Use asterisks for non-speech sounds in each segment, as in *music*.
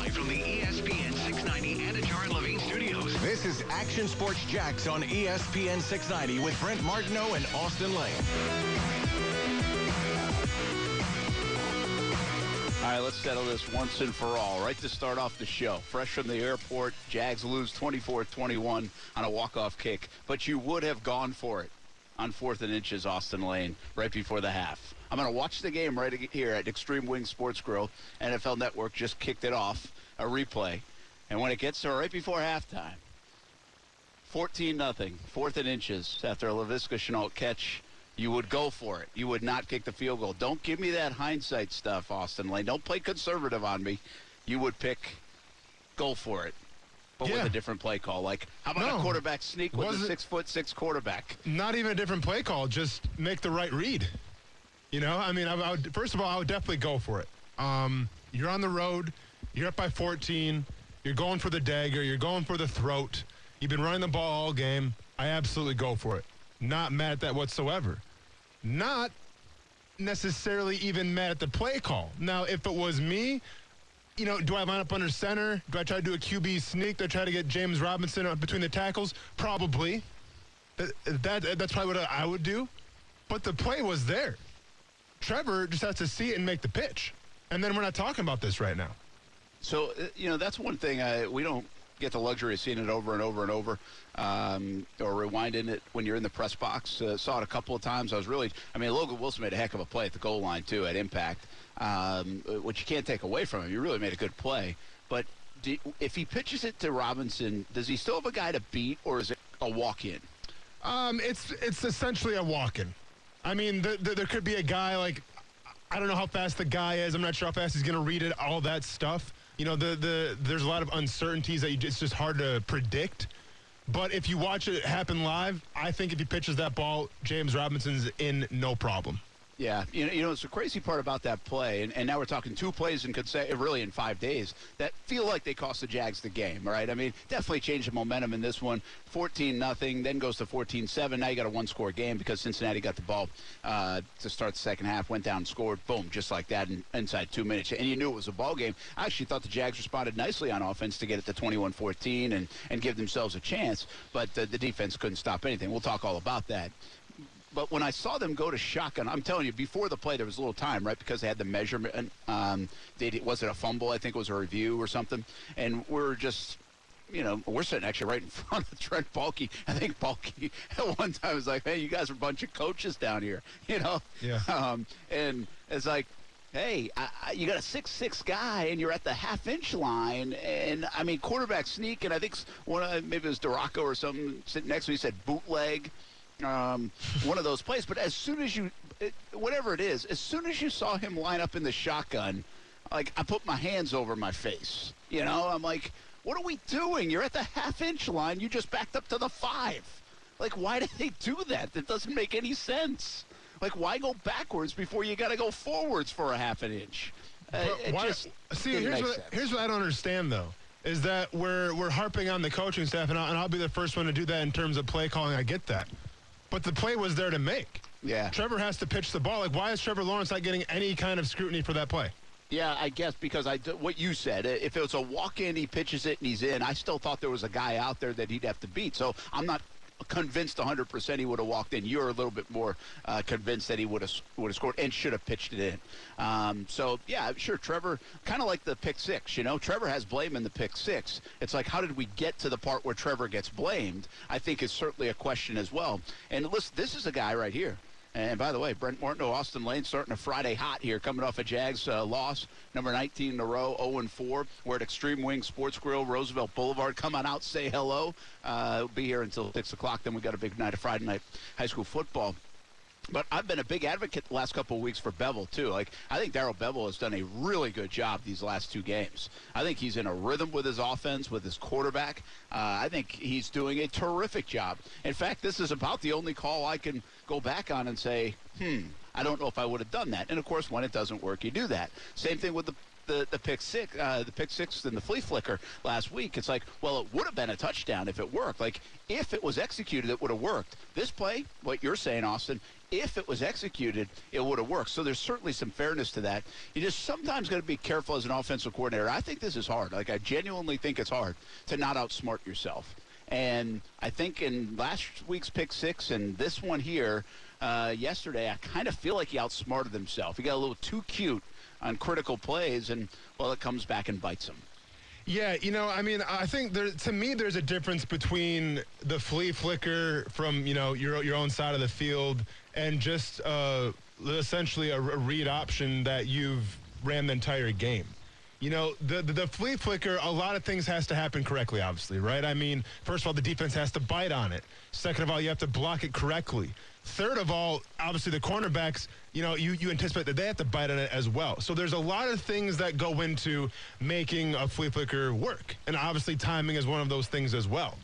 Live from the ESPN 690 Anidjar and Levine studios. This is Action Sports Jax on ESPN 690 with Brent Martineau and Austin Lane. All right, let's settle this once and for all. Right to start off the show. Fresh from the airport, Jags lose 24-21 on a walk-off kick, but you would have gone for it on fourth and inches, Austin Lane, right before the half. I'm going to watch the game right here at Extreme Wing Sports Grill. NFL Network just kicked it off, a replay. And when it gets to right before halftime, 14 nothing, fourth and inches after a Laviska Shenault catch. You would go for it. You would not kick the field goal. Don't give me that hindsight stuff, Austin Lane. Don't play conservative on me. You would pick go for it. But Yeah. with a different play call. Like, how about No. a quarterback sneak with Was a six foot six quarterback? Not even a different play call. Just make the right read. You know, I mean, I, I would, first of all, I would definitely go for it. Um, you're on the road. You're up by 14. You're going for the dagger. You're going for the throat. You've been running the ball all game. I absolutely go for it. Not mad at that whatsoever. Not necessarily even mad at the play call. Now, if it was me, you know, do I line up under center? Do I try to do a QB sneak? Do I try to get James Robinson between the tackles? Probably. That, that that's probably what I would do. But the play was there. Trevor just has to see it and make the pitch. And then we're not talking about this right now. So uh, you know that's one thing uh, we don't get the luxury of seeing it over and over and over, um, or rewinding it when you're in the press box. Uh, saw it a couple of times. I was really, I mean, Logan Wilson made a heck of a play at the goal line too at impact, um, uh, which you can't take away from him. He really made a good play. But do, if he pitches it to Robinson, does he still have a guy to beat, or is it a walk-in? Um, it's it's essentially a walk-in. I mean, the, the, there could be a guy like I don't know how fast the guy is. I'm not sure how fast he's going to read it. All that stuff. You know, the the there's a lot of uncertainties that you, it's just hard to predict. But if you watch it happen live, I think if he pitches that ball, James Robinson's in no problem. Yeah, you know, you know, it's the crazy part about that play, and, and now we're talking two plays and in say really in five days that feel like they cost the Jags the game, right? I mean, definitely changed the momentum in this one. 14 nothing, then goes to 14-7. Now you got a one-score game because Cincinnati got the ball uh, to start the second half, went down, scored, boom, just like that in, inside two minutes, and you knew it was a ball game. I actually thought the Jags responded nicely on offense to get it to 21-14 and and give themselves a chance, but the defense couldn't stop anything. We'll talk all about that but when I saw them go to shotgun, I'm telling you, before the play, there was a little time, right? Because they had the measurement. Um, they did, was it a fumble? I think it was a review or something. And we're just, you know, we're sitting actually right in *laughs* front of Trent Baalke. I think Baalke *laughs* at one time was like, "Hey, you guys are a bunch of coaches down here," *laughs* you know. Yeah. Um, and it's like. Hey, I, I, you got a six-six guy, and you're at the half-inch line, and I mean quarterback sneak, and I think one of maybe it was Duraco or something sitting next to me said bootleg, um, one of those plays. But as soon as you, it, whatever it is, as soon as you saw him line up in the shotgun, like I put my hands over my face. You know, I'm like, what are we doing? You're at the half inch line. You just backed up to the five. Like, why did they do that? That doesn't make any sense. Like, why go backwards before you got to go forwards for a half an inch? Uh, why- see, here's what here's what I don't understand though is that we're we're harping on the coaching staff, and I'll, and I'll be the first one to do that in terms of play calling. I get that, but the play was there to make. Yeah. Trevor has to pitch the ball. Like, why is Trevor Lawrence not getting any kind of scrutiny for that play? Yeah, I guess because I what you said. If it was a walk-in, he pitches it and he's in. I still thought there was a guy out there that he'd have to beat. So I'm not convinced 100% he would have walked in. You're a little bit more uh, convinced that he would have would have scored and should have pitched it in. Um, so yeah, sure. Trevor, kind of like the pick six. You know, Trevor has blame in the pick six. It's like how did we get to the part where Trevor gets blamed? I think is certainly a question as well. And listen, this is a guy right here. And by the way, Brent Martineau, Austin Lane starting a Friday hot here, coming off a Jags uh, loss, number 19 in a row, 0 and 4. We're at Extreme Wing Sports Grill, Roosevelt Boulevard. Come on out, say hello. Uh, we'll be here until 6 o'clock. Then we got a big night of Friday night high school football. But I've been a big advocate the last couple of weeks for Bevell too. Like I think Darrell Bevell has done a really good job these last two games. I think he's in a rhythm with his offense, with his quarterback. Uh, I think he's doing a terrific job. In fact, this is about the only call I can go back on and say, hmm, I don't know if I would have done that. And of course, when it doesn't work, you do that. Same thing with the the, the pick six, uh, the pick six and the flea flicker last week. It's like, well, it would have been a touchdown if it worked. Like if it was executed, it would have worked. This play, what you're saying, Austin, if it was executed, it would have worked. So there's certainly some fairness to that. You just sometimes got to be careful as an offensive coordinator. I think this is hard. Like I genuinely think it's hard to not outsmart yourself. And I think in last week's pick six and this one here uh, yesterday, I kind of feel like he outsmarted himself. He got a little too cute on critical plays, and well, it comes back and bites him. Yeah, you know, I mean, I think there to me there's a difference between the flea flicker from you know your your own side of the field and just uh, essentially a, a read option that you've ran the entire game. You know, the, the, the flea flicker, a lot of things has to happen correctly, obviously, right? I mean, first of all, the defense has to bite on it. Second of all, you have to block it correctly. Third of all, obviously the cornerbacks, you know, you, you anticipate that they have to bite on it as well. So there's a lot of things that go into making a flea flicker work. And obviously timing is one of those things as well.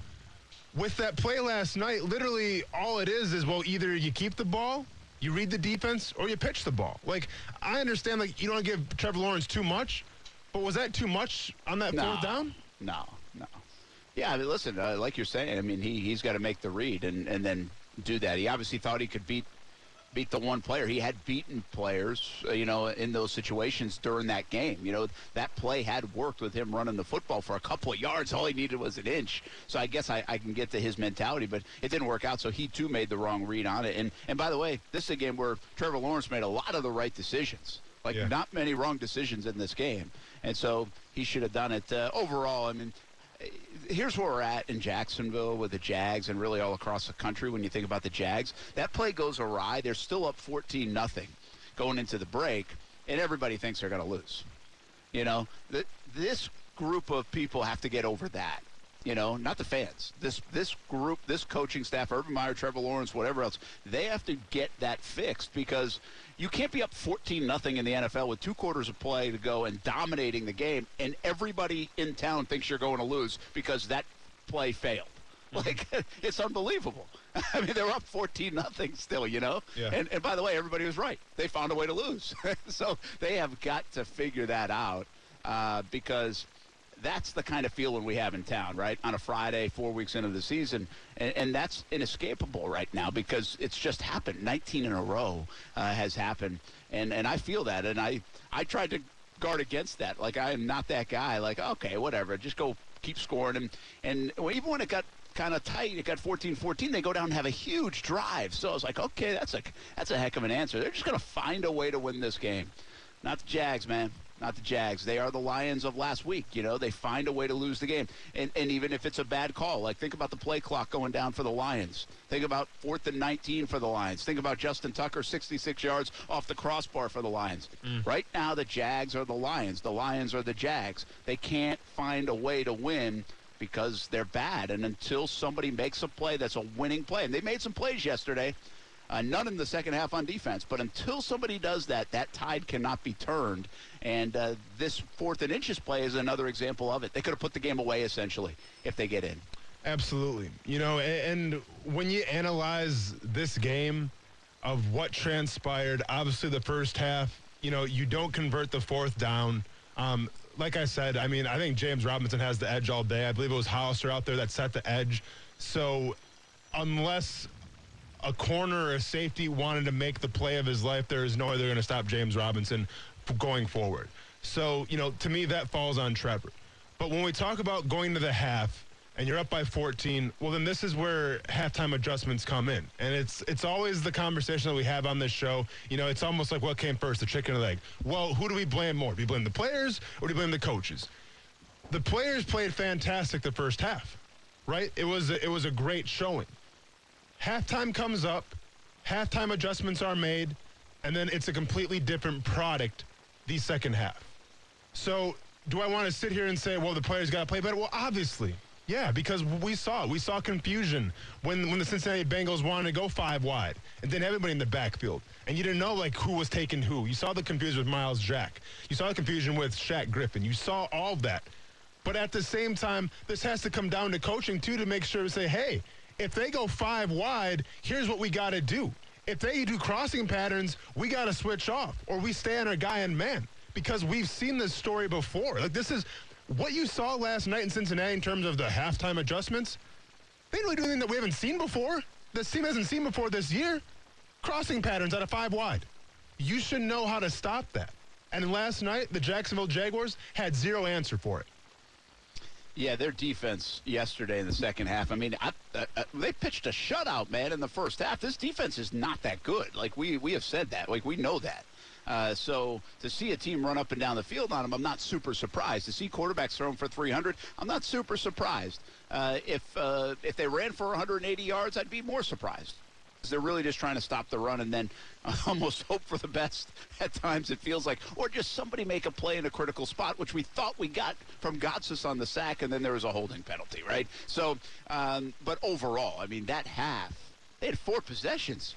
With that play last night, literally all it is is, well, either you keep the ball, you read the defense, or you pitch the ball. Like, I understand, like, you don't give Trevor Lawrence too much, but was that too much on that No. fourth down? No, no. Yeah, I mean, listen, uh, like you're saying, I mean, he, he's got to make the read and, and then do that. He obviously thought he could beat beat the one player. He had beaten players, uh, you know, in those situations during that game. You know, that play had worked with him running the football for a couple of yards. All he needed was an inch. So I guess I, I can get to his mentality, but it didn't work out. So he too made the wrong read on it. And and by the way, this is a game where Trevor Lawrence made a lot of the right decisions. Like Yeah. not many wrong decisions in this game, and so he should have done it. Uh, overall, I mean, here's where we're at in Jacksonville with the Jags and really all across the country when you think about the Jags. That play goes awry. They're still up 14 nothing going into the break, and everybody thinks they're going to lose. You know, th- this group of people have to get over that. You know, not the fans. This this group, this coaching staff, Urban Meyer, Trevor Lawrence, whatever else, they have to get that fixed because you can't be up 14 nothing in the NFL with two quarters of play to go and dominating the game, and everybody in town thinks you're going to lose because that play failed. Like *laughs* it's unbelievable. *laughs* I mean, they were up 14 nothing still, you know. Yeah. And and by the way, everybody was right. They found a way to lose. *laughs* so they have got to figure that out uh, because that's the kind of feeling we have in town, right? On a Friday, four weeks into the season, and, and that's inescapable right now because it's just happened. 19 in a row uh, has happened, and and I feel that, and I I tried to guard against that. Like I am not that guy. Like okay, whatever, just go keep scoring, and and even when it got kind of tight. It got 14-14. They go down and have a huge drive. So I was like, okay, that's a that's a heck of an answer. They're just going to find a way to win this game. Not the Jags, man. Not the Jags. They are the Lions of last week. You know, they find a way to lose the game. And, and even if it's a bad call, like think about the play clock going down for the Lions. Think about fourth and 19 for the Lions. Think about Justin Tucker, 66 yards off the crossbar for the Lions. Mm. Right now, the Jags are the Lions. The Lions are the Jags. They can't find a way to win because they're bad. And until somebody makes a play that's a winning play, and they made some plays yesterday, uh, none in the second half on defense. But until somebody does that, that tide cannot be turned. And uh, this fourth and inches play is another example of it. They could have put the game away essentially if they get in. Absolutely. You know, and when you analyze this game of what transpired, obviously the first half, you know, you don't convert the fourth down. Um, like I said, I mean, I think James Robinson has the edge all day. I believe it was Hollister out there that set the edge. So unless a corner or a safety wanted to make the play of his life, there is no way they're going to stop James Robinson going forward. So, you know, to me, that falls on Trevor. But when we talk about going to the half and you're up by 14, well, then this is where halftime adjustments come in. And it's it's always the conversation that we have on this show. You know, it's almost like what came first, the chicken or the egg. Well, who do we blame more? Do we blame the players or do we blame the coaches? The players played fantastic the first half, right? It was it was a great showing halftime comes up, halftime adjustments are made, and then it's a completely different product the second half. So, do I want to sit here and say, well, the players got to play better? Well, obviously. Yeah, because we saw it. We saw confusion when when the Cincinnati Bengals wanted to go five wide and then everybody in the backfield. And you didn't know like who was taking who. You saw the confusion with Myles Jack. You saw the confusion with Shaq Griffin. You saw all that. But at the same time, this has to come down to coaching too to make sure to say, hey, if they go five wide, here's what we got to do. If they do crossing patterns, we got to switch off or we stay on our guy and man because we've seen this story before. Like this is what you saw last night in Cincinnati in terms of the halftime adjustments. They didn't really do anything that we haven't seen before. This team hasn't seen before this year. crossing patterns out of five wide. You should know how to stop that. And last night, the Jacksonville Jaguars had zero answer for it. Yeah, their defense yesterday in the second half. I mean, I, uh, uh, they pitched a shutout, man, in the first half. This defense is not that good. Like we we have said that. Like we know that. Uh, so to see a team run up and down the field on them, I'm not super surprised. To see quarterbacks thrown for 300, I'm not super surprised. Uh, if uh, if they ran for 180 yards, I'd be more surprised. They're really just trying to stop the run and then *laughs* almost hope for the best at times, it feels like. Or just somebody make a play in a critical spot, which we thought we got from Gotsis on the sack, and then there was a holding penalty, right? So, um, but overall, I mean, that half, they had four possessions.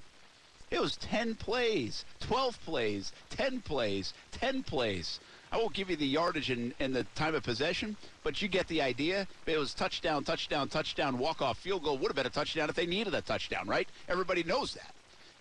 It was 10 plays, 12 plays, 10 plays, 10 plays. I won't give you the yardage and, and the time of possession, but you get the idea. It was touchdown, touchdown, touchdown, walk-off field goal. Would have been a touchdown if they needed a touchdown, right? Everybody knows that.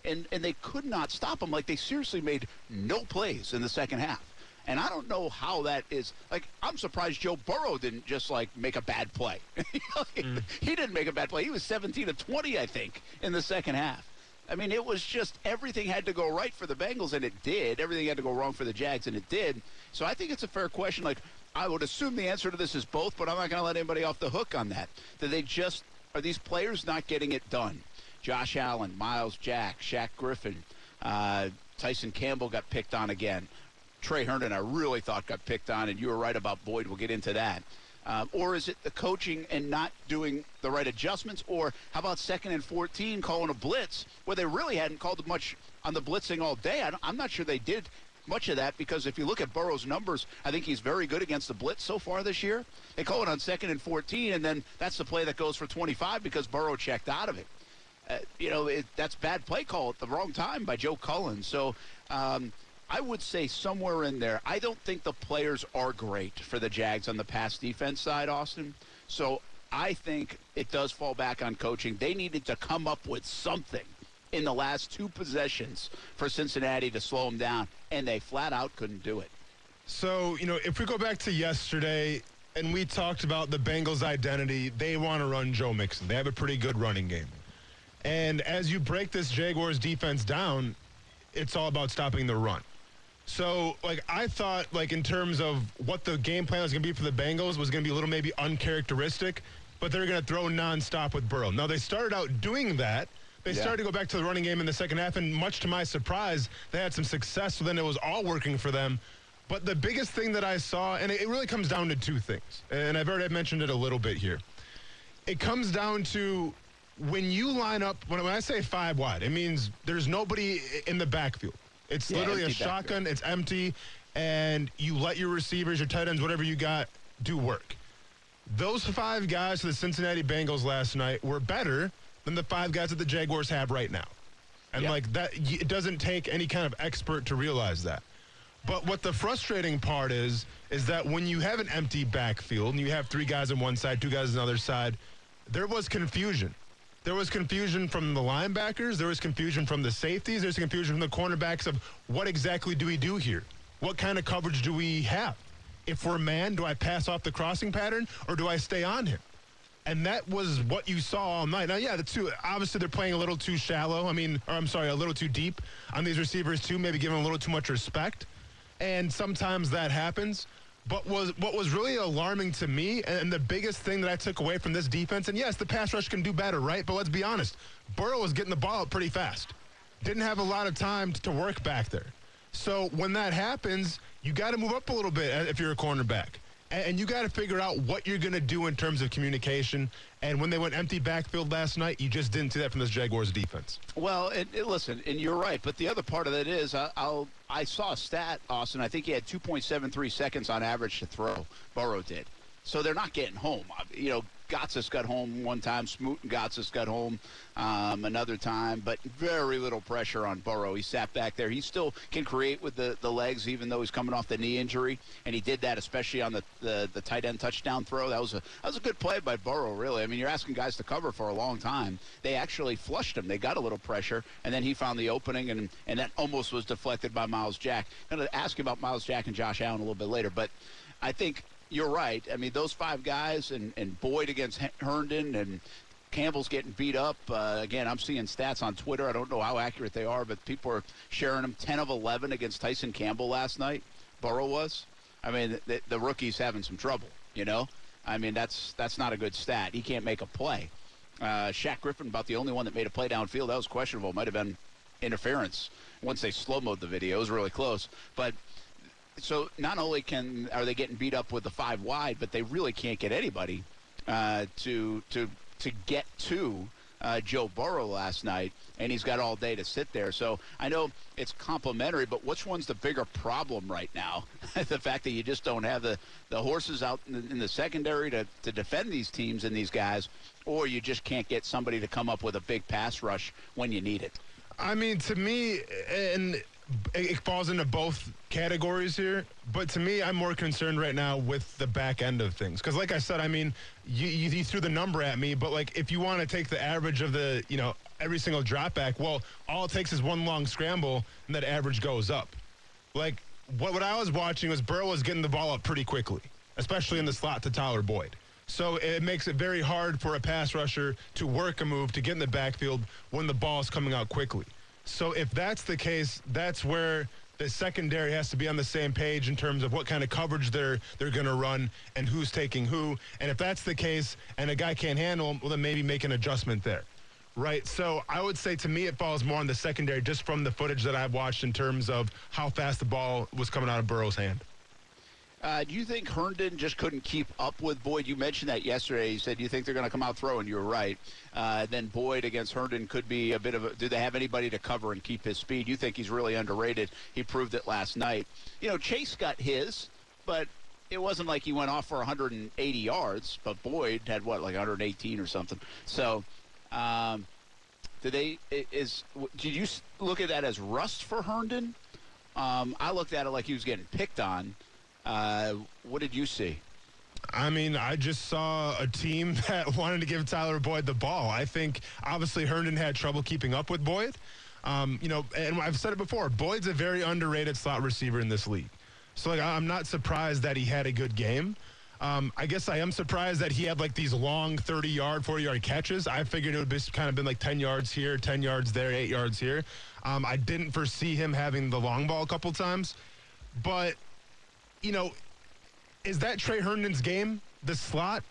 And, and they could not stop them. Like, they seriously made no plays in the second half. And I don't know how that is. Like, I'm surprised Joe Burrow didn't just, like, make a bad play. *laughs* mm. He didn't make a bad play. He was 17 to 20, I think, in the second half. I mean, it was just everything had to go right for the Bengals, and it did. Everything had to go wrong for the Jags, and it did. So I think it's a fair question. Like, I would assume the answer to this is both, but I'm not going to let anybody off the hook on that. That they just are these players not getting it done. Josh Allen, Myles Jack, Shaq Griffin, uh, Tyson Campbell got picked on again. Tre Herndon, I really thought got picked on, and you were right about Boyd. We'll get into that. Um, or is it the coaching and not doing the right adjustments? Or how about second and 14 calling a blitz where they really hadn't called much on the blitzing all day? I'm not sure they did much of that because if you look at Burrow's numbers, I think he's very good against the blitz so far this year. They call it on second and 14, and then that's the play that goes for 25 because Burrow checked out of it. Uh, you know, it, that's bad play call at the wrong time by Joe Cullen. So um, I would say somewhere in there. I don't think the players are great for the Jags on the pass defense side, Austin. So I think it does fall back on coaching. They needed to come up with something in the last two possessions for Cincinnati to slow them down, and they flat out couldn't do it. So, you know, if we go back to yesterday and we talked about the Bengals' identity, they want to run Joe Mixon. They have a pretty good running game. And as you break this Jaguars defense down, it's all about stopping the run. So, like, I thought, like, in terms of what the game plan was going to be for the Bengals was going to be a little maybe uncharacteristic, but they're going to throw nonstop with Burrow. Now, they started out doing that. They yeah. started to go back to the running game in the second half, and much to my surprise, they had some success. So then it was all working for them. But the biggest thing that I saw, and it really comes down to two things, and I've already mentioned it a little bit here. It comes down to when you line up, when I say five wide, it means there's nobody in the backfield. It's yeah, literally a shotgun. It's empty, and you let your receivers, your tight ends, whatever you got, do work. Those five guys for the Cincinnati Bengals last night were better than the five guys that the Jaguars have right now. And like that, it doesn't take any kind of expert to realize that. But what the frustrating part is, is that when you have an empty backfield and you have three guys on one side, two guys on the other side, there was confusion. There was confusion from the linebackers. There was confusion from the safeties. There's confusion from the cornerbacks of what exactly do we do here? What kind of coverage do we have? If we're man, do I pass off the crossing pattern or do I stay on him? And that was what you saw all night. Now, yeah, the two obviously they're playing a little too shallow. I mean, or I'm sorry, a little too deep on these receivers too. Maybe giving a little too much respect, and sometimes that happens. But was what was really alarming to me, and the biggest thing that I took away from this defense, and yes, the pass rush can do better, right? But let's be honest, Burrow was getting the ball up pretty fast. Didn't have a lot of time to work back there. So when that happens, you got to move up a little bit uh, if you're a cornerback and you got to figure out what you're going to do in terms of communication. And when they went empty backfield last night, you just didn't see that from this Jaguars defense. Well, and, and listen, and you're right. But the other part of that is, I, I'll I saw a stat, Austin. I think he had 2.73 seconds on average to throw. Burrow did. So they're not getting home. You know, Gotsis got home one time. Smoot and Gotsis got home um, another time, but very little pressure on Burrow. He sat back there. He still can create with the, the legs, even though he's coming off the knee injury, and he did that especially on the, the, the tight end touchdown throw. That was a that was a good play by Burrow, really. I mean, you're asking guys to cover for a long time. They actually flushed him. They got a little pressure, and then he found the opening, and and that almost was deflected by Myles Jack. I'm going to ask you about Myles Jack and Josh Allen a little bit later, but I think you're right. I mean, those five guys and, and Boyd against Herndon and Campbell's getting beat up. Uh, again, I'm seeing stats on Twitter. I don't know how accurate they are, but people are sharing them. 10 of 11 against Tyson Campbell last night. Burrow was. I mean, the, the rookie's having some trouble. You know, I mean that's that's not a good stat. He can't make a play. Uh, Shaq Griffin about the only one that made a play downfield. That was questionable. Might have been interference. Once they slow mode the video, it was really close. But so not only can are they getting beat up with the five wide, but they really can't get anybody uh, to to to get to uh, Joe Burrow last night, and he's got all day to sit there. So I know it's complimentary, but which one's the bigger problem right now? *laughs* the fact that you just don't have the, the horses out in the, in the secondary to, to defend these teams and these guys, or you just can't get somebody to come up with a big pass rush when you need it. I mean, to me, and it falls into both categories here. But to me, I'm more concerned right now with the back end of things. Because, like I said, I mean, you, you, threw the number at me, but like if you want to take the average of the, you know, every single drop back, well, all it takes is one long scramble, and that average goes up. Like what what I was watching was Burrow was getting the ball up pretty quickly, especially in the slot to Tyler Boyd. So it makes it very hard for a pass rusher to work a move to get in the backfield when the ball is coming out quickly. So if that's the case, that's where the secondary has to be on the same page in terms of what kind of coverage they're they're going to run and who's taking who. And if that's the case, and a guy can't handle them, well, then maybe make an adjustment there. Right. So I would say to me it falls more on the secondary just from the footage that I've watched in terms of how fast the ball was coming out of Burrow's hand. Uh, do you think Herndon just couldn't keep up with Boyd? You mentioned that yesterday. You said you think they're going to come out throwing. You were right. Uh, then Boyd against Herndon could be a bit of a. Do they have anybody to cover and keep his speed? You think he's really underrated? He proved it last night. You know, Chase got his, but it wasn't like he went off for 180 yards. But Boyd had what, like 118 or something. So, um, did they? Is did you look at that as rust for Herndon? Um, I looked at it like he was getting picked on. Uh, what did you see? I mean, I just saw a team *laughs* that wanted to give Tyler Boyd the ball. I think obviously Herndon had trouble keeping up with Boyd. Um, you know, and I've said it before, Boyd's a very underrated slot receiver in this league. So like, I'm not surprised that he had a good game. Um, I guess I am surprised that he had like these long 30 yard, 40 yard catches. I figured it would be kind of been like 10 yards here, 10 yards there, eight yards here. Um, I didn't foresee him having the long ball a couple times, but you know, is that Tre Herndon's game, the slot?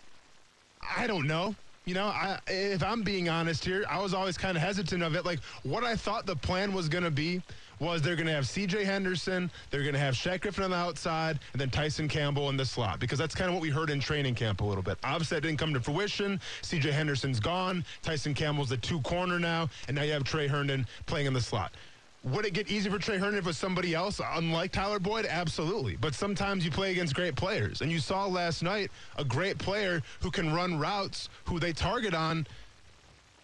I don't know. You know, I, if I'm being honest here, I was always kind of hesitant of it. Like, what I thought the plan was going to be was they're going to have C.J. Henderson, they're going to have Shaq Griffin on the outside, and then Tyson Campbell in the slot because that's kind of what we heard in training camp a little bit. Obviously, that didn't come to fruition. C.J. Henderson's gone. Tyson Campbell's the two corner now, and now you have Tre Herndon playing in the slot. Would it get easy for Tre Herndon if it was somebody else, unlike Tyler Boyd? Absolutely. But sometimes you play against great players. And you saw last night a great player who can run routes, who they target on,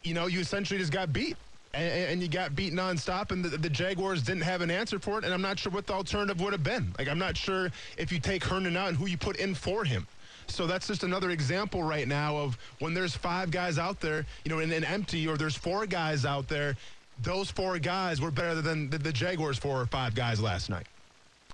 you know, you essentially just got beat. And, and you got beat nonstop, and the, the, Jaguars didn't have an answer for it. And I'm not sure what the alternative would have been. Like, I'm not sure if you take Herndon out and who you put in for him. So that's just another example right now of when there's five guys out there, you know, in an empty, or there's four guys out there, those four guys were better than the, the Jaguars' four or five guys last night.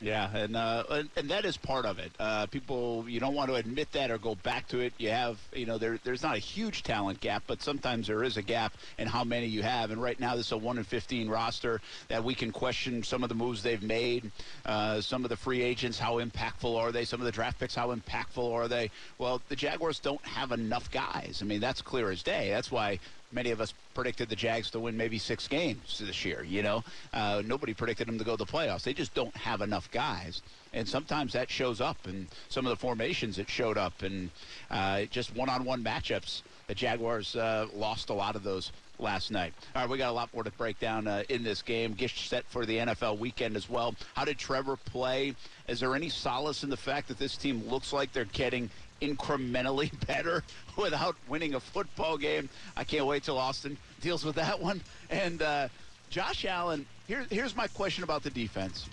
Yeah, and, uh, and that is part of it. Uh, people, you don't want to admit that or go back to it. You have, you know, there there's not a huge talent gap, but sometimes there is a gap in how many you have. And right now, this is a one in fifteen roster that we can question some of the moves they've made, uh, some of the free agents, how impactful are they? Some of the draft picks, how impactful are they? Well, the Jaguars don't have enough guys. I mean, that's clear as day. That's why many of us predicted the Jags to win maybe six games this year. You know, uh, nobody predicted them to go to the playoffs. They just don't have enough guys, and sometimes that shows up in some of the formations. It showed up, and uh, just one-on-one matchups. The Jaguars uh, lost a lot of those last night. All right, we got a lot more to break down uh, in this game. Gish set for the NFL weekend as well. How did Trevor play? Is there any solace in the fact that this team looks like they're getting incrementally *laughs* better without winning a football game. I can't wait till Austin deals with that one. And uh, Josh Allen, here, here's my question about the defense.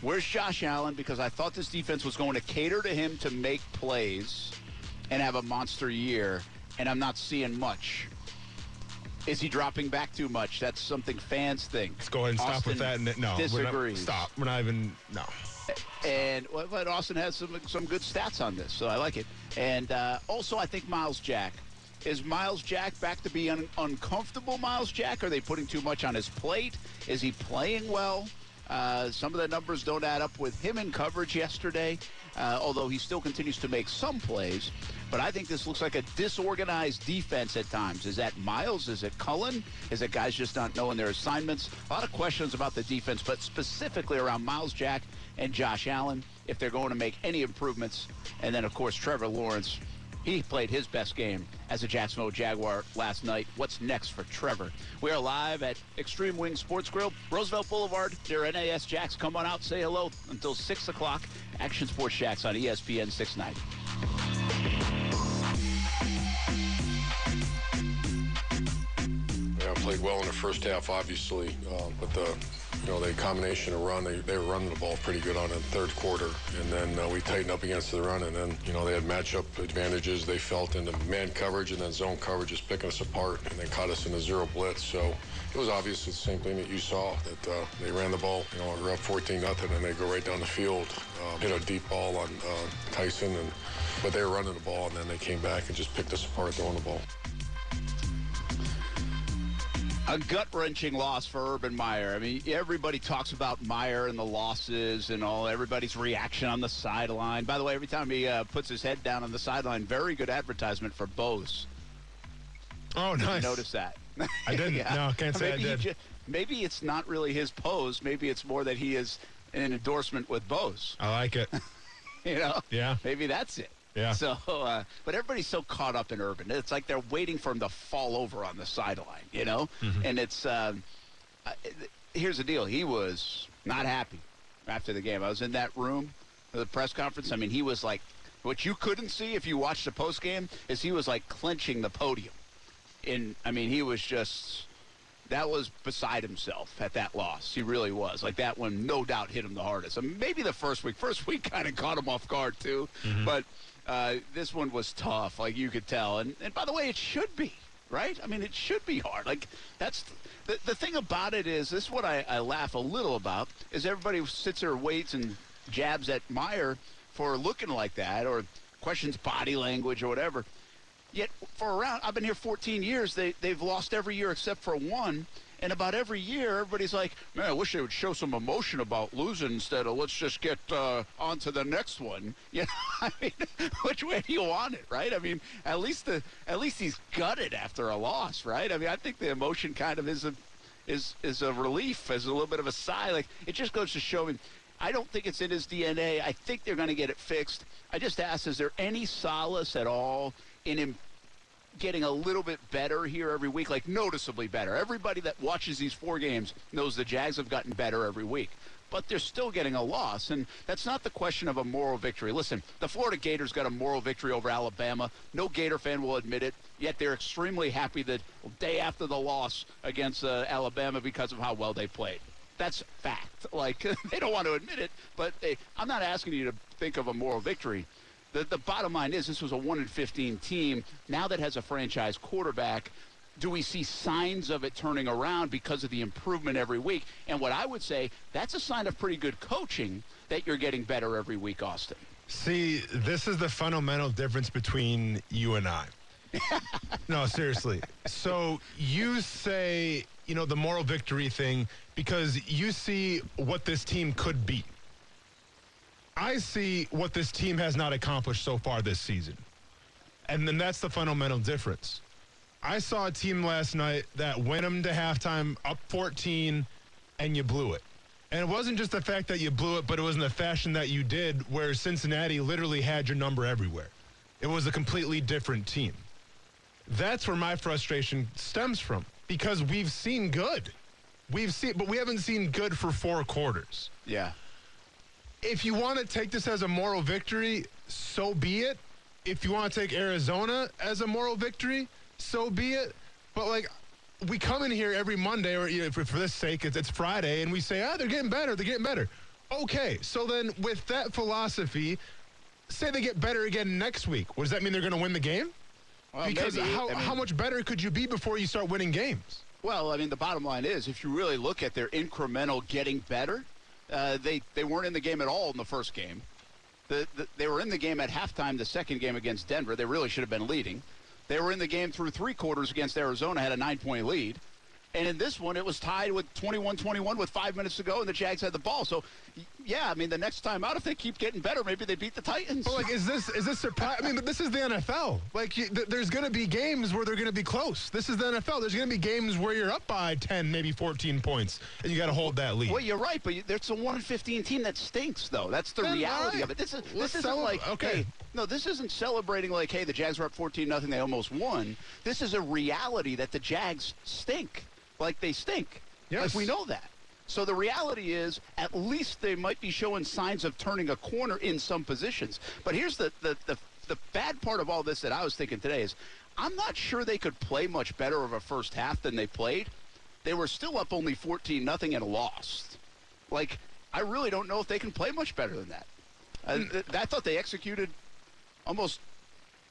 Where's Josh Allen? Because I thought this defense was going to cater to him to make plays and have a monster year, and I'm not seeing much. Is he dropping back too much? That's something fans think. Let's go ahead and Austin stop with that. No, disagrees. We're not, stop. We're not even. No. And but Austin has some some good stats on this, so I like it. And uh, also, I think Myles Jack Is Myles Jack back to be un- uncomfortable, Myles Jack? Are they putting too much on his plate? Is he playing well? Uh, some of the numbers don't add up with him in coverage yesterday, uh, although he still continues to make some plays. But I think this looks like a disorganized defense at times. Is that Myles? Is it Cullen? Is it guys just not knowing their assignments? A lot of questions about the defense, but specifically around Myles Jack and Josh Allen, if they're going to make any improvements. And then, of course, Trevor Lawrence. He played his best game as a Jacksonville Jaguar last night. What's next for Trevor? We are live at Extreme Wing Sports Grill, Roosevelt Boulevard, near NAS Jax. Come on out, say hello until 6 o'clock. Action Sports Jax on ESPN 690. Yeah, played well in the first half, obviously, uh, but the you know the combination of run, they, they were running the ball pretty good on in the third quarter, and then uh, we tightened up against the run, and then you know they had matchup advantages they felt in the man coverage and then zone coverage is picking us apart, and then caught us in a zero blitz. So it was obviously the same thing that you saw that uh, they ran the ball, you know, we're up 14 nothing, and they go right down the field, um, hit a deep ball on uh, Tyson, and but they were running the ball, and then they came back and just picked us apart throwing the ball. A gut wrenching loss for Urban Meyer. I mean, everybody talks about Meyer and the losses and all, everybody's reaction on the sideline. By the way, every time he uh, puts his head down on the sideline, very good advertisement for Bose. Oh, nice. Notice that. I didn't. *laughs* No, can't say I maybe he did. ju- maybe it's not really his pose. Maybe it's more that he is an endorsement with Bose. I like it. *laughs* You know? Yeah. Maybe that's it. Yeah. So, uh, but everybody's so caught up in Urban. It's like they're waiting for him to fall over on the sideline, you know? Mm-hmm. And it's, um, here's the deal. He was not happy after the game. I was in that room the press conference. I mean, he was like, what you couldn't see if you watched the post game is he was like clenching the podium. In, I mean, he was just, that was beside himself at that loss. He really was. Like that one, no doubt, hit him the hardest. I mean, maybe the first week. First week *laughs* kind of caught him off guard too, but uh, this one was tough. Like you could tell. And and by the way, it should be right. I mean, it should be hard. Like that's the the thing about it is this is what I, I laugh a little about is everybody sits there waits and jabs at Meyer for looking like that or questions body language or whatever. Yet for around, I've been here 14 years. They they've lost every year except for one. And about every year, everybody's like, "Man, I wish they would show some emotion about losing instead of let's just get uh, on to the next one." *laughs* You know, I mean, which way do you want it, right? I mean, at least the at least he's gutted after a loss, right? I mean, I think the emotion kind of is a is is a relief, as a little bit of a sigh. Like it just goes to show him. I don't think it's in his DNA. I think they're going to get it fixed. I just ask, is there any solace at all in him getting a little bit better here every week, like noticeably better. Everybody that watches these four games knows the Jags have gotten better every week. But they're still getting a loss, and that's not the question of a moral victory. Listen, the Florida Gators got a moral victory over Alabama. No Gator fan will admit it, yet they're extremely happy that day after the loss against uh, Alabama because of how well they played. That's fact. Like, *laughs* they don't want to admit it, but they, I'm not asking you to think of a moral victory. The, the bottom line is this was a 1 in 15 team now that has a franchise quarterback. Do we see signs of it turning around because of the improvement every week? And what I would say, that's a sign of pretty good coaching that you're getting better every week, Austin. See, this is the fundamental difference between you and I. *laughs* no, seriously. So you say, you know, the moral victory thing because you see what this team could be. I see what this team has not accomplished so far this season. And then that's the fundamental difference. I saw a team last night that went them to halftime up 14 and you blew it. And it wasn't just the fact that you blew it, but it was in the fashion that you did where Cincinnati literally had your number everywhere. It was a completely different team. That's where my frustration stems from because we've seen good. We've seen, but we haven't seen good for four quarters. Yeah. If you want to take this as a moral victory, so be it. If you want to take Arizona as a moral victory, so be it. But like, we come in here every Monday, or you know, for, for this sake, it's, it's Friday, and we say, ah, they're getting better, they're getting better. Okay, so then with that philosophy, say they get better again next week. What does that mean? They're going to win the game? Well, because maybe. how, I mean- how much better could you be before you start winning games? Well, I mean, the bottom line is, if you really look at their incremental getting better, uh, they they weren't in the game at all in the first game. The, the, they were in the game at halftime. The second game against Denver, they really should have been leading. They were in the game through three quarters against Arizona, had a nine point lead. And in this one, it was tied with 21 21 with five minutes to go, and the Jags had the ball. So, yeah, I mean, the next time out, if they keep getting better, maybe they beat the Titans. But like, is this is this surprise? I mean, but this is the NFL. Like, you, th- there's going to be games where they're going to be close. This is the NFL. There's going to be games where you're up by 10, maybe 14 points, and you got to hold that lead. Well, you're right, but you, there's a one in 15 team that stinks, though. That's the Then, reality right. of it. This is Let's this isn't like okay. hey, no, this isn't celebrating like hey, the Jags were up 14 nothing, they almost won. This is a reality that the Jags stink, like they stink. Yes. Like we know that. So the reality is, at least they might be showing signs of turning a corner in some positions. But here's the the the, the bad part of all this that I was thinking today is, I'm not sure they could play much better of a first half than they played. They were still up only 14 nothing and lost. Like, I really don't know if they can play much better than that. Uh, th- I thought they executed almost,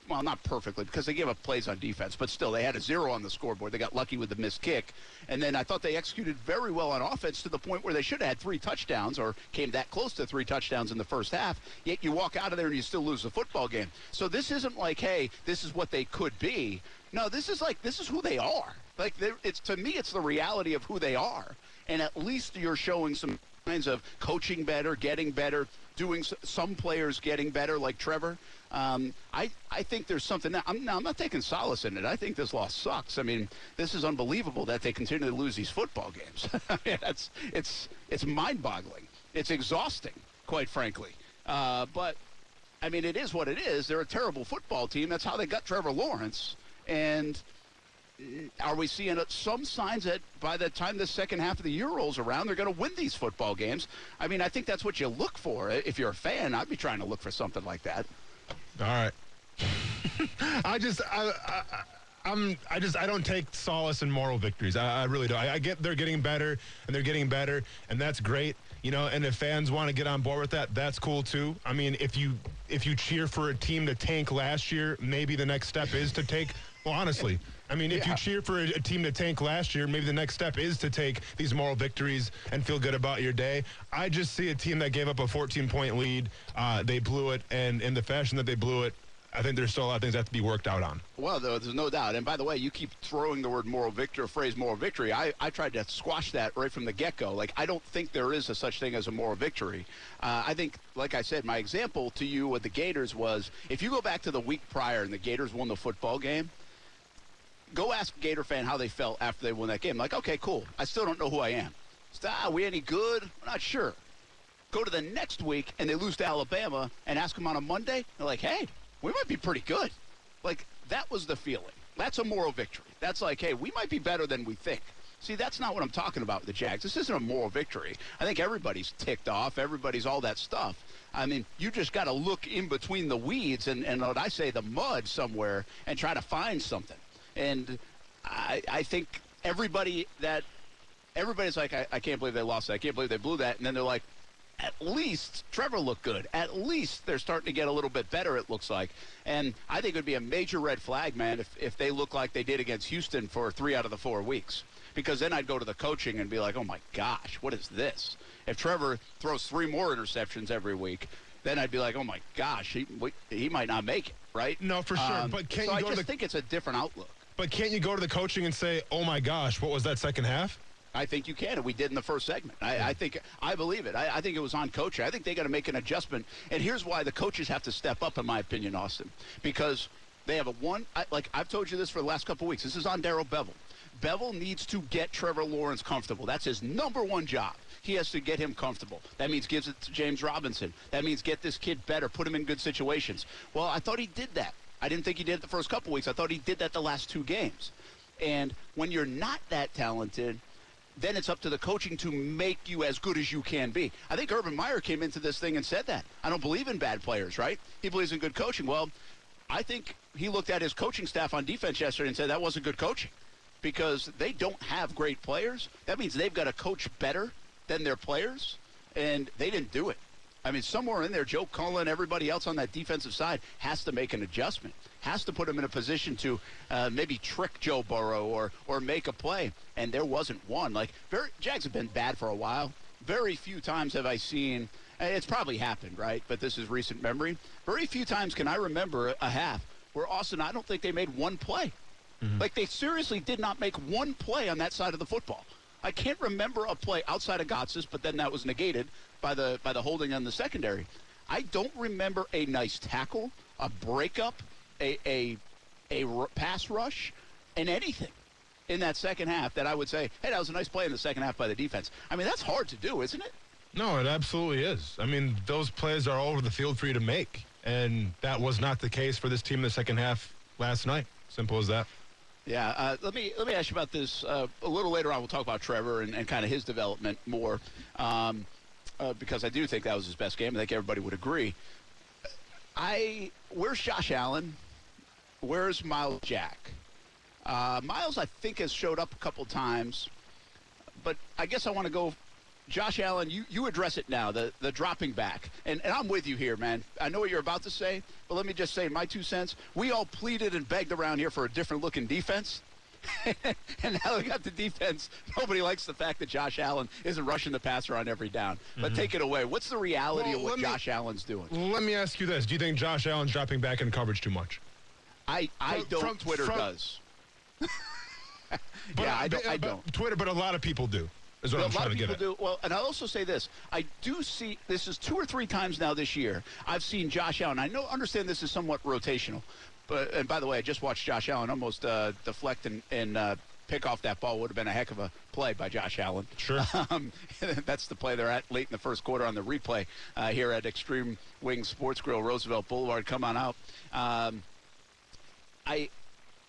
well, not perfectly because they gave up plays on defense, but still, they had a zero on the scoreboard. They got lucky with the missed kick. And then I thought they executed very well on offense to the point where they should have had three touchdowns or came that close to three touchdowns in the first half. Yet you walk out of there and you still lose the football game. So this isn't like, hey, this is what they could be. No, this is like, this is who they are. Like, it's to me, it's the reality of who they are. And at least you're showing some signs of coaching better, getting better, doing some players getting better, like Trevor. Um, I I think there's something. I'm, now, I'm not taking solace in it. I think this loss sucks. I mean, this is unbelievable that they continue to lose these football games. *laughs* That's it's it's mind-boggling. It's exhausting, quite frankly. Uh, but I mean, it is what it is. They're a terrible football team. That's how they got Trevor Lawrence. And are we seeing uh, some signs that by the time the second half of the year rolls around, they're going to win these football games? I mean, I think that's what you look for. If you're a fan, I'd be trying to look for something like that. All right. *laughs* I just I, I I'm I just I don't take solace in moral victories. I, I really do. I, I get they're getting better and they're getting better, and that's great. You know, and if fans want to get on board with that, that's cool too. I mean, if you if you cheer for a team to tank last year, maybe the next step is to take. Well, honestly, I mean, if you cheer for a, a team to tank last year, maybe the next step is to take these moral victories and feel good about your day. I just see a team that gave up a 14 point lead. Uh, they blew it, and in the fashion that they blew it, I think there's still a lot of things that have to be worked out on. Well, though, there's no doubt. And by the way, you keep throwing the word moral victory, phrase moral victory. I, I tried to squash that right from the get go. Like, I don't think there is a such thing as a moral victory. Uh, I think, like I said, my example to you with the Gators was if you go back to the week prior and the Gators won the football game, go ask Gator fan how they felt after they won that game. Like, okay, cool. I still don't know who I am. So, ah, we any good? I'm not sure. Go to the next week and they lose to Alabama and ask them on a Monday. They're like, hey, we might be pretty good. Like, that was the feeling. That's a moral victory. That's like, hey, we might be better than we think. See, that's not what I'm talking about with the Jags. This isn't a moral victory. I think everybody's ticked off. Everybody's all that stuff. I mean, you just got to look in between the weeds and, and what I say, the mud somewhere and try to find something. And I, I think everybody that everybody's like, I, I can't believe they lost that. I can't believe they blew that. And then they're like, at least Trevor looked good. At least they're starting to get a little bit better, it looks like. And I think it would be a major red flag, man, if, if they look like they did against Houston for three out of the four weeks. Because then I'd go to the coaching and be like, oh my gosh, what is this? If Trevor throws three more interceptions every week, then I'd be like, oh my gosh, he, he might not make it, right? Um, No, for sure. But can't so you I to just the- think it's a different outlook. But can't you go to the coaching and say, "Oh my gosh, what was that second half"? I think you can, and we did in the first segment. I, I think I believe it. I, I think it was on coaching. I think they got to make an adjustment, and here's why the coaches have to step up, in my opinion, Austin, because they have a one. I, like I've told you this for the last couple of weeks. This is on Darrell Bevell. Bevell needs to get Trevor Lawrence comfortable. That's his number one job. He has to get him comfortable. That means gives it to James Robinson. That means get this kid better, put him in good situations. Well, I thought he did that. I didn't think he did it the first couple weeks. I thought he did that the last two games. And when you're not that talented, then it's up to the coaching to make you as good as you can be. I think Urban Meyer came into this thing and said that. I don't believe in bad players, right? He believes in good coaching. Well, I think he looked at his coaching staff on defense yesterday and said that wasn't good coaching because they don't have great players. That means they've got to coach better than their players, and they didn't do it. I mean, somewhere in there, Joe Cullen, everybody else on that defensive side has to make an adjustment, has to put him in a position to uh, maybe trick Joe Burrow or or make a play. And there wasn't one. Like, very, Jags have been bad for a while. Very few times have I seen. It's probably happened, right? But this is recent memory. Very few times can I remember a half where Austin, I don't think they made one play. Like they seriously did not make one play on that side of the football. I can't remember a play outside of Gotsis, but then that was negated by the by the holding on the secondary. I don't remember a nice tackle, a breakup, a a a r- pass rush, and anything in that second half that I would say, hey, that was a nice play in the second half by the defense. I mean, that's hard to do, isn't it? No, it absolutely is. I mean, those plays are all over the field for you to make, and that was not the case for this team in the second half last night. Simple as that. Yeah, uh, let me let me ask you about this uh, a little later on. We'll talk about Trevor and, and kind of his development more, um, uh, because I do think that was his best game. I think everybody would agree. I where's Josh Allen? Where's Myles Jack? Uh, Myles, I think, has showed up a couple times, but I guess I want to go. Josh Allen, you, you address it now, the, the dropping back. And, and I'm with you here, man. I know what you're about to say, but let me just say my two cents. We all pleaded and begged around here for a different looking defense. *laughs* and now we got the defense. Nobody likes the fact that Josh Allen isn't rushing the passer on every down. But mm-hmm. take it away. What's the reality Well, of what me- Josh Allen's doing? Let me ask you this: Do you think Josh Allen's dropping back in coverage too much? I, I From- don't. from- Twitter from- does. *laughs* But, yeah, I don't. I don't. Twitter, but a lot of people do. Is what Well, I'm a lot trying of to get people at. do. Well, and I'll also say this: I do see this is two or three times now this year. I've seen Josh Allen. I know, understand this is somewhat rotational, but and by the way, I just watched Josh Allen almost uh, deflect and, and uh, pick off that ball. Would have been a heck of a play by Josh Allen. Sure. *laughs* Um, *laughs* that's the play they're at late in the first quarter on the replay uh, here at Extreme Wing Sports Grill, Roosevelt Boulevard. Come on out. Um, I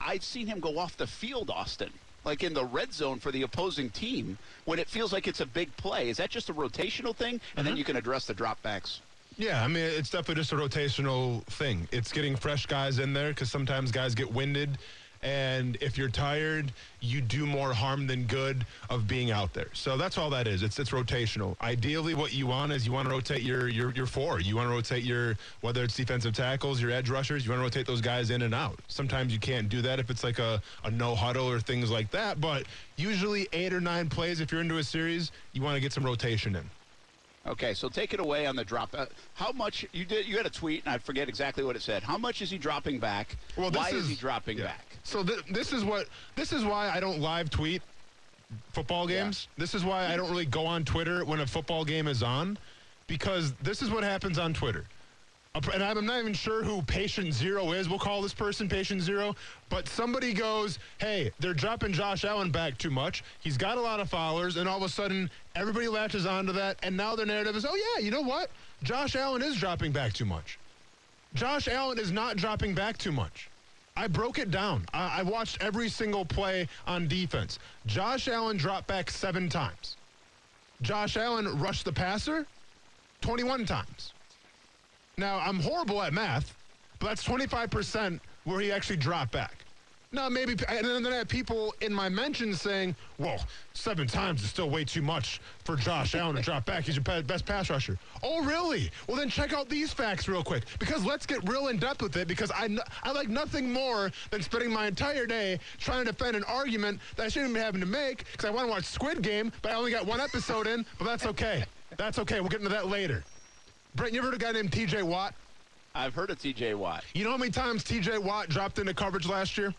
I've seen him go off the field, Austin, like in the red zone for the opposing team when it feels like it's a big play. Is that just a rotational thing? And then you can address the dropbacks. Yeah, I mean, it's definitely just a rotational thing. It's getting fresh guys in there because sometimes guys get winded. And if you're tired, you do more harm than good of being out there. So that's all that is. It's it's rotational. Ideally, what you want is you want to rotate your your your four. You want to rotate your whether it's defensive tackles, your edge rushers. You want to rotate those guys in and out. Sometimes you can't do that if it's like a, a no huddle or things like that. But usually eight or nine plays, if you're into a series, you want to get some rotation in. Okay, so take it away on the drop. Uh, how much you did? You had a tweet, and I forget exactly what it said. How much is he dropping back? Well, this Why is, is he dropping yeah. back? So th- this is what this is why I don't live tweet football Yeah. games. This is why I don't really go on Twitter when a football game is on, because this is what happens on Twitter. And I'm not even sure who patient zero is. We'll call this person patient zero. But somebody goes, hey, they're dropping Josh Allen back too much. He's got a lot of followers. And all of a sudden, everybody latches onto that. And now their narrative is, oh, yeah, you know what? Josh Allen is dropping back too much. Josh Allen is not dropping back too much. I broke it down. I, I watched every single play on defense. Josh Allen dropped back seven times. Josh Allen rushed the passer 21 times. Now, I'm horrible at math, but that's 25% where he actually dropped back. Now, maybe, and then I have people in my mentions saying, well, seven times is still way too much for Josh Allen to drop back. He's your best pass rusher. Oh, really? Well, then check out these facts real quick because let's get real in depth with it because I, I like nothing more than spending my entire day trying to defend an argument that I shouldn't be having to make because I want to watch Squid Game, but I only got one episode in, but that's okay. That's okay. We'll get into that later. Brent, you ever heard of a guy named TJ Watt? I've heard of T.J. Watt. You know how many times TJ Watt dropped into coverage last year?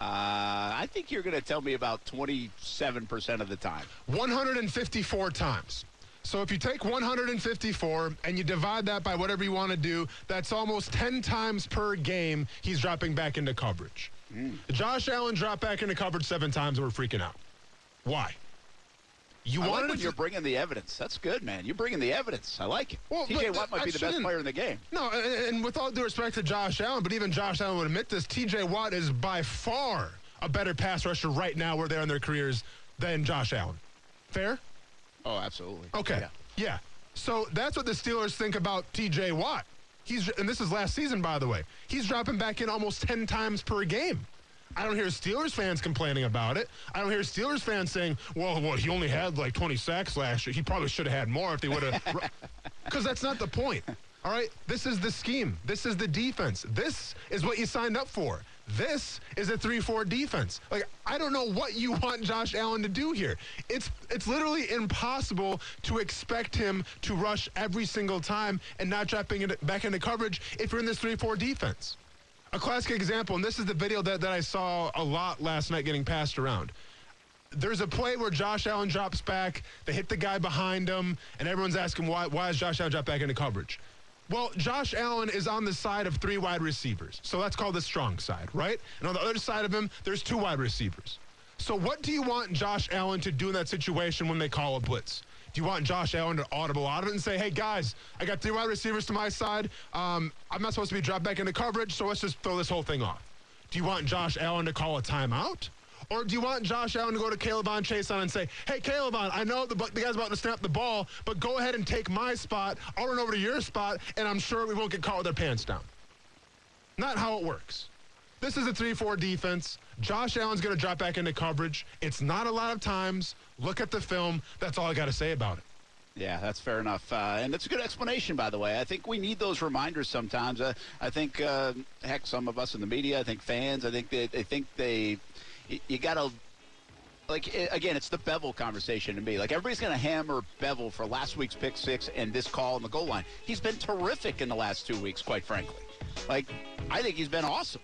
Uh, I think you're going to tell me about 27% of the time. 154 times. So if you take 154 and you divide that by whatever you want to do, that's almost 10 times per game he's dropping back into coverage. Josh Allen dropped back into coverage seven times and we're freaking out. Why? You I like wanted when you're bringing the evidence. That's good, man. You're bringing the evidence. I like it. Well, T.J. Watt might I be the best player in the game. No, and, and with all due respect to Josh Allen, but even Josh Allen would admit this, TJ Watt is by far a better pass rusher right now where they're in their careers than Josh Allen. Fair? Oh, absolutely. Okay. Yeah. Yeah. So that's what the Steelers think about TJ Watt. He's and this is last season, by the way. He's dropping back in almost ten times per game. I don't hear Steelers fans complaining about it. I don't hear Steelers fans saying, "Well, what he only had like 20 sacks last year. He probably should have had more if they would have." Because *laughs* that's not the point. All right. This is the scheme. This is the defense. This is what you signed up for. This is a 3-4 defense. Like I don't know what you want Josh Allen to do here. It's it's literally impossible to expect him to rush every single time and not dropping it back into coverage if you're in this 3-4 defense. A classic example, and this is the video that, that I saw a lot last night getting passed around. There's a play where Josh Allen drops back, they hit the guy behind him, and everyone's asking why why is Josh Allen drop back into coverage? Well, Josh Allen is on the side of three wide receivers. So that's called the strong side, right? And on the other side of him, there's two wide receivers. So what do you want Josh Allen to do in that situation when they call a blitz? Do you want Josh Allen to audible out of it and say, hey, guys, I got three wide receivers to my side. Um, I'm not supposed to be dropped back into coverage, so let's just throw this whole thing off. Do you want Josh Allen to call a timeout? Or do you want Josh Allen to go to K'Lavon Chaisson and say, hey, K'Lavon, I know the, the guy's about to snap the ball, but go ahead and take my spot. I'll run over to your spot, and I'm sure we won't get caught with our pants down. Not how it works. This is a 3-4 defense. Josh Allen's going to drop back into coverage. It's not a lot of times. Look at the film. That's all I got to say about it. Yeah, that's fair enough. Uh, and it's a good explanation, by the way. I think we need those reminders sometimes. Uh, I think, uh, heck, some of us in the media, I think fans, I think they, they think they, you got to, like, again, it's the Bevell conversation to me. Like, everybody's going to hammer Bevell for last week's pick six and this call on the goal line. He's been terrific in the last two weeks, quite frankly. Like, I think he's been awesome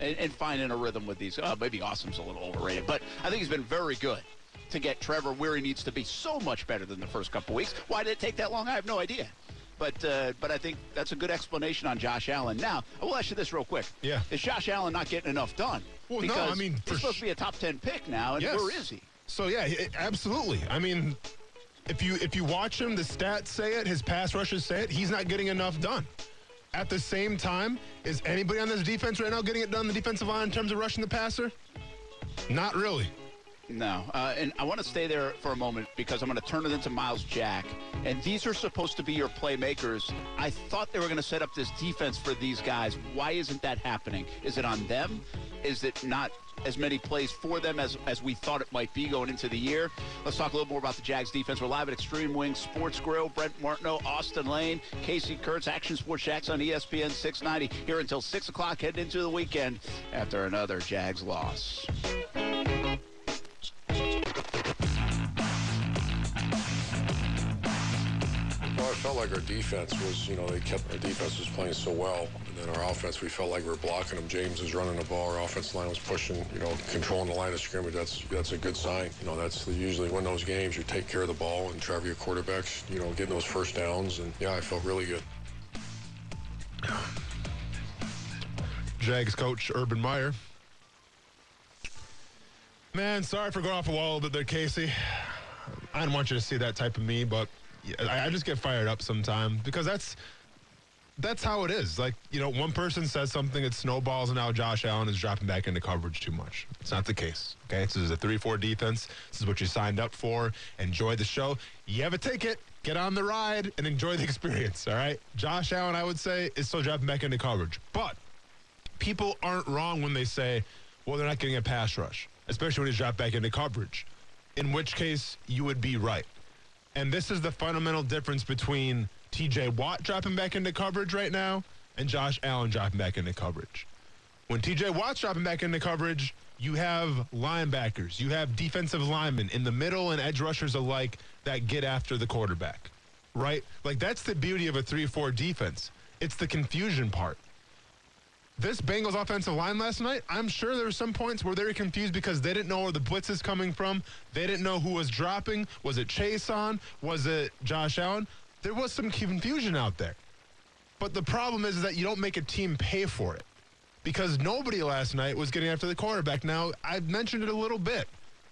and, and finding a rhythm with these. Uh, maybe awesome's a little overrated, but I think he's been very good to get Trevor where he needs to be. So much better than the first couple weeks. Why did it take that long? I have no idea. But uh, but I think that's a good explanation on Josh Allen. Now, I will ask you this real quick. Yeah. Is Josh Allen not getting enough done? Well, because no, I mean, he's supposed to be a top 10 pick now, and yes. where is he? So, yeah, it, absolutely. I mean, if you if you watch him, the stats say it, his pass rushes say it, he's not getting enough done. At the same time, is anybody on this defense right now getting it done the defensive line in terms of rushing the passer? Not really. No, uh, and I want to stay there for a moment because I'm going to turn it into Myles Jack. And these are supposed to be your playmakers. I thought they were going to set up this defense for these guys. Why isn't that happening? Is it on them? Is it not as many plays for them as, as we thought it might be going into the year? Let's talk a little more about the Jags defense. We're live at Extreme Wing Sports Grill. Brent Martineau, Austin Lane, Casey Kurtz, Action Sports Jax on ESPN 690 here until 6 o'clock heading into the weekend after another Jags loss. I felt like our defense was, you know, they kept our defense was playing so well, and then our offense, we felt like we were blocking them. James was running the ball, our offense line was pushing, you know, controlling the line of scrimmage. That's that's a good sign. You know, that's usually when those games. You take care of the ball, and Trevor, your quarterbacks, you know, getting those first downs, and yeah, I felt really good. Jags coach Urban Meyer. Man, sorry for going off a wall a little bit there, Casey. I didn't want you to see that type of me, but I, just get fired up sometimes because that's that's how it is. Like, you know, one person says something, it snowballs, and now Josh Allen is dropping back into coverage too much. It's not the case. Okay. This is a 3 4 defense. This is what you signed up for. Enjoy the show. You have a ticket. Get on the ride and enjoy the *laughs* experience. All right. Josh Allen, I would say, is still dropping back into coverage. But people aren't wrong when they say, well, they're not getting a pass rush, especially when he's dropped back into coverage, in which case you would be right. And this is the fundamental difference between TJ Watt dropping back into coverage right now and Josh Allen dropping back into coverage. When TJ Watt's dropping back into coverage, you have linebackers, you have defensive linemen in the middle and edge rushers alike that get after the quarterback, right? Like that's the beauty of a 3 4 defense. It's the confusion part. This Bengals offensive line last night, I'm sure there were some points where they were confused because they didn't know where the blitz is coming from. They didn't know who was dropping. Was it Chaisson? Was it Josh Allen? There was some confusion out there. But the problem is, is that you don't make a team pay for it because nobody last night was getting after the quarterback. Now, I mentioned it a little bit.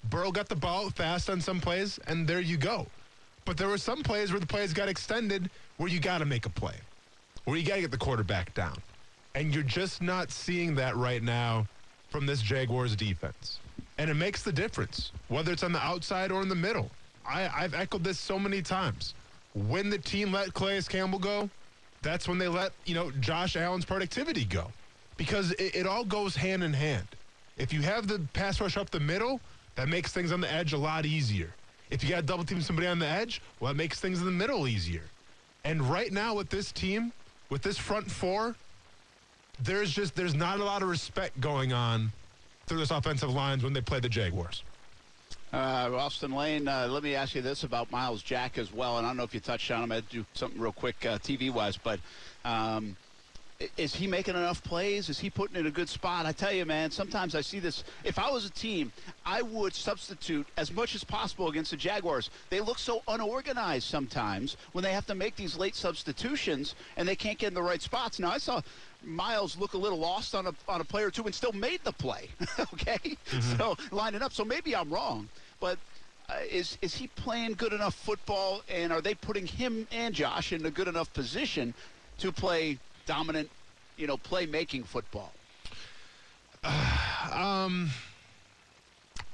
Burrow got the ball fast on some plays, and there you go. But there were some plays where the plays got extended where you got to make a play, where you got to get the quarterback down. And you're just not seeing that right now from this Jaguars defense. And it makes the difference, whether it's on the outside or in the middle. I, I've echoed this so many times. When the team let Calais Campbell go, that's when they let, you know, Josh Allen's productivity go. Because it, it all goes hand in hand. If you have the pass rush up the middle, that makes things on the edge a lot easier. If you got to double team somebody on the edge, well, it makes things in the middle easier. And right now with this team, with this front four, there's just there's not a lot of respect going on through this offensive lines when they play the Jaguars. Uh, Austin Lane, uh, let me ask you this about Myles Jack as well. And I don't know if you touched on him. I do something real quick uh, TV wise, but um, Is he making enough plays? Is he putting in a good spot? I tell you, man, sometimes I see this. If I was a team, I would substitute as much as possible against the Jaguars. They look so unorganized sometimes when they have to make these late substitutions and they can't get in the right spots. Now, I saw Myles look a little lost on a, on a play or two and still made the play, *laughs* okay? So lining up. So maybe I'm wrong, but uh, is is he playing good enough football, and are they putting him and Josh in a good enough position to play dominant, you know, playmaking football? *sighs* Um,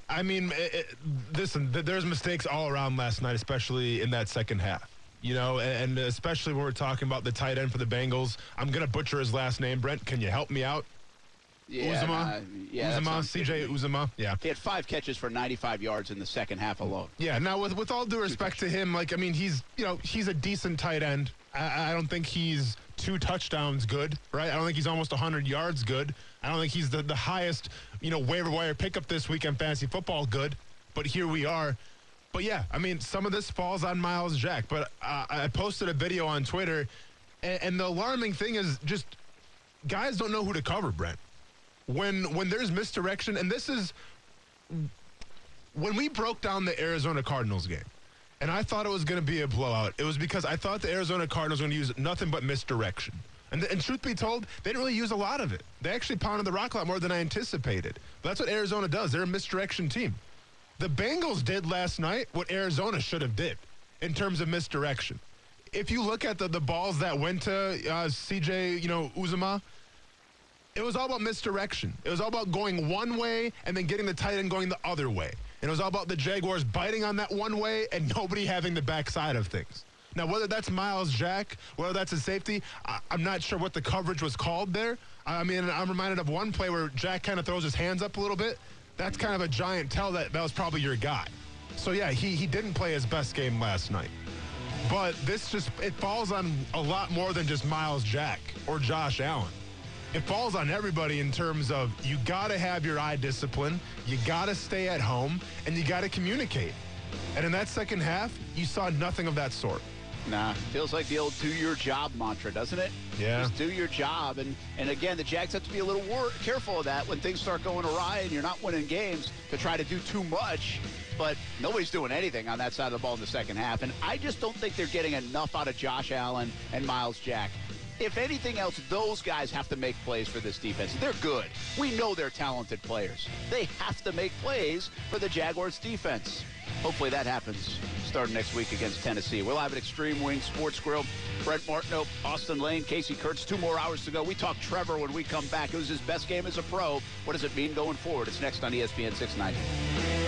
I mean, it, it, listen, th- there's mistakes all around last night, especially in that second half. You know, and, and especially when we're talking about the tight end for the Bengals. I'm going to butcher his last name. Brent, can you help me out? Yeah, Uzomah? uh, yeah, sounds- CJ Uzomah? Yeah. He had five catches for 95 yards in the second half alone. Yeah, now with with all due respect to him, like I mean, he's you know he's a decent tight end. I, I don't think he's two touchdowns good, right? I don't think he's almost 100 yards good. I don't think he's the, the highest you know waiver wire pickup this week in fantasy football good. But here we are. But yeah, I mean, some of this falls on Myles Jack. But uh, I posted a video on Twitter, and, and the alarming thing is just guys don't know who to cover, Brent. When when there's misdirection, and this is when we broke down the Arizona Cardinals game, and I thought it was going to be a blowout, it was because I thought the Arizona Cardinals were going to use nothing but misdirection. And, and truth be told, they didn't really use a lot of it. They actually pounded the rock a lot more than I anticipated. But that's what Arizona does. They're a misdirection team. The Bengals did last night what Arizona should have did in terms of misdirection. If you look at the, the balls that went to uh, CJ, you know, Uzomah, it was all about misdirection. It was all about going one way and then getting the tight end going the other way. And it was all about the Jaguars biting on that one way and *laughs* nobody having the backside of things. Now, whether that's Myles Jack, whether that's a safety, I, I'm not sure what the coverage was called there. I mean, I'm reminded of one play where Jack kind of throws his hands up a little bit. That's kind of a giant tell that that was probably your guy. So, yeah, he, he didn't play his best game last night. But this just, it falls on a lot more than just Myles Jack or Josh Allen it falls on everybody in terms of you got to have your eye discipline, you got to stay at home, and you got to communicate. And in that second half, you saw nothing of that sort. Nah, feels like the old "do your job" mantra, doesn't it? Yeah. Just do your job, and and again, the Jags have to be a little wor- careful of that when things start going awry and you're not winning games to try to do too much. But nobody's doing anything on that side of the ball in the second half, and I just don't think they're getting enough out of Josh Allen and Myles Jack. If anything else, those guys have to make plays for this defense. They're good. We know they're talented players. They have to make plays for the Jaguars defense. Hopefully that happens starting next week against Tennessee. We'll have an Extreme Wing Sports Grill. Brent Martineau, Austin Lane, Casey Kurtz. Two more hours to go. We talk Trevor when we come back. It was his best game as a pro. What does it mean going forward? It's next on ESPN 690.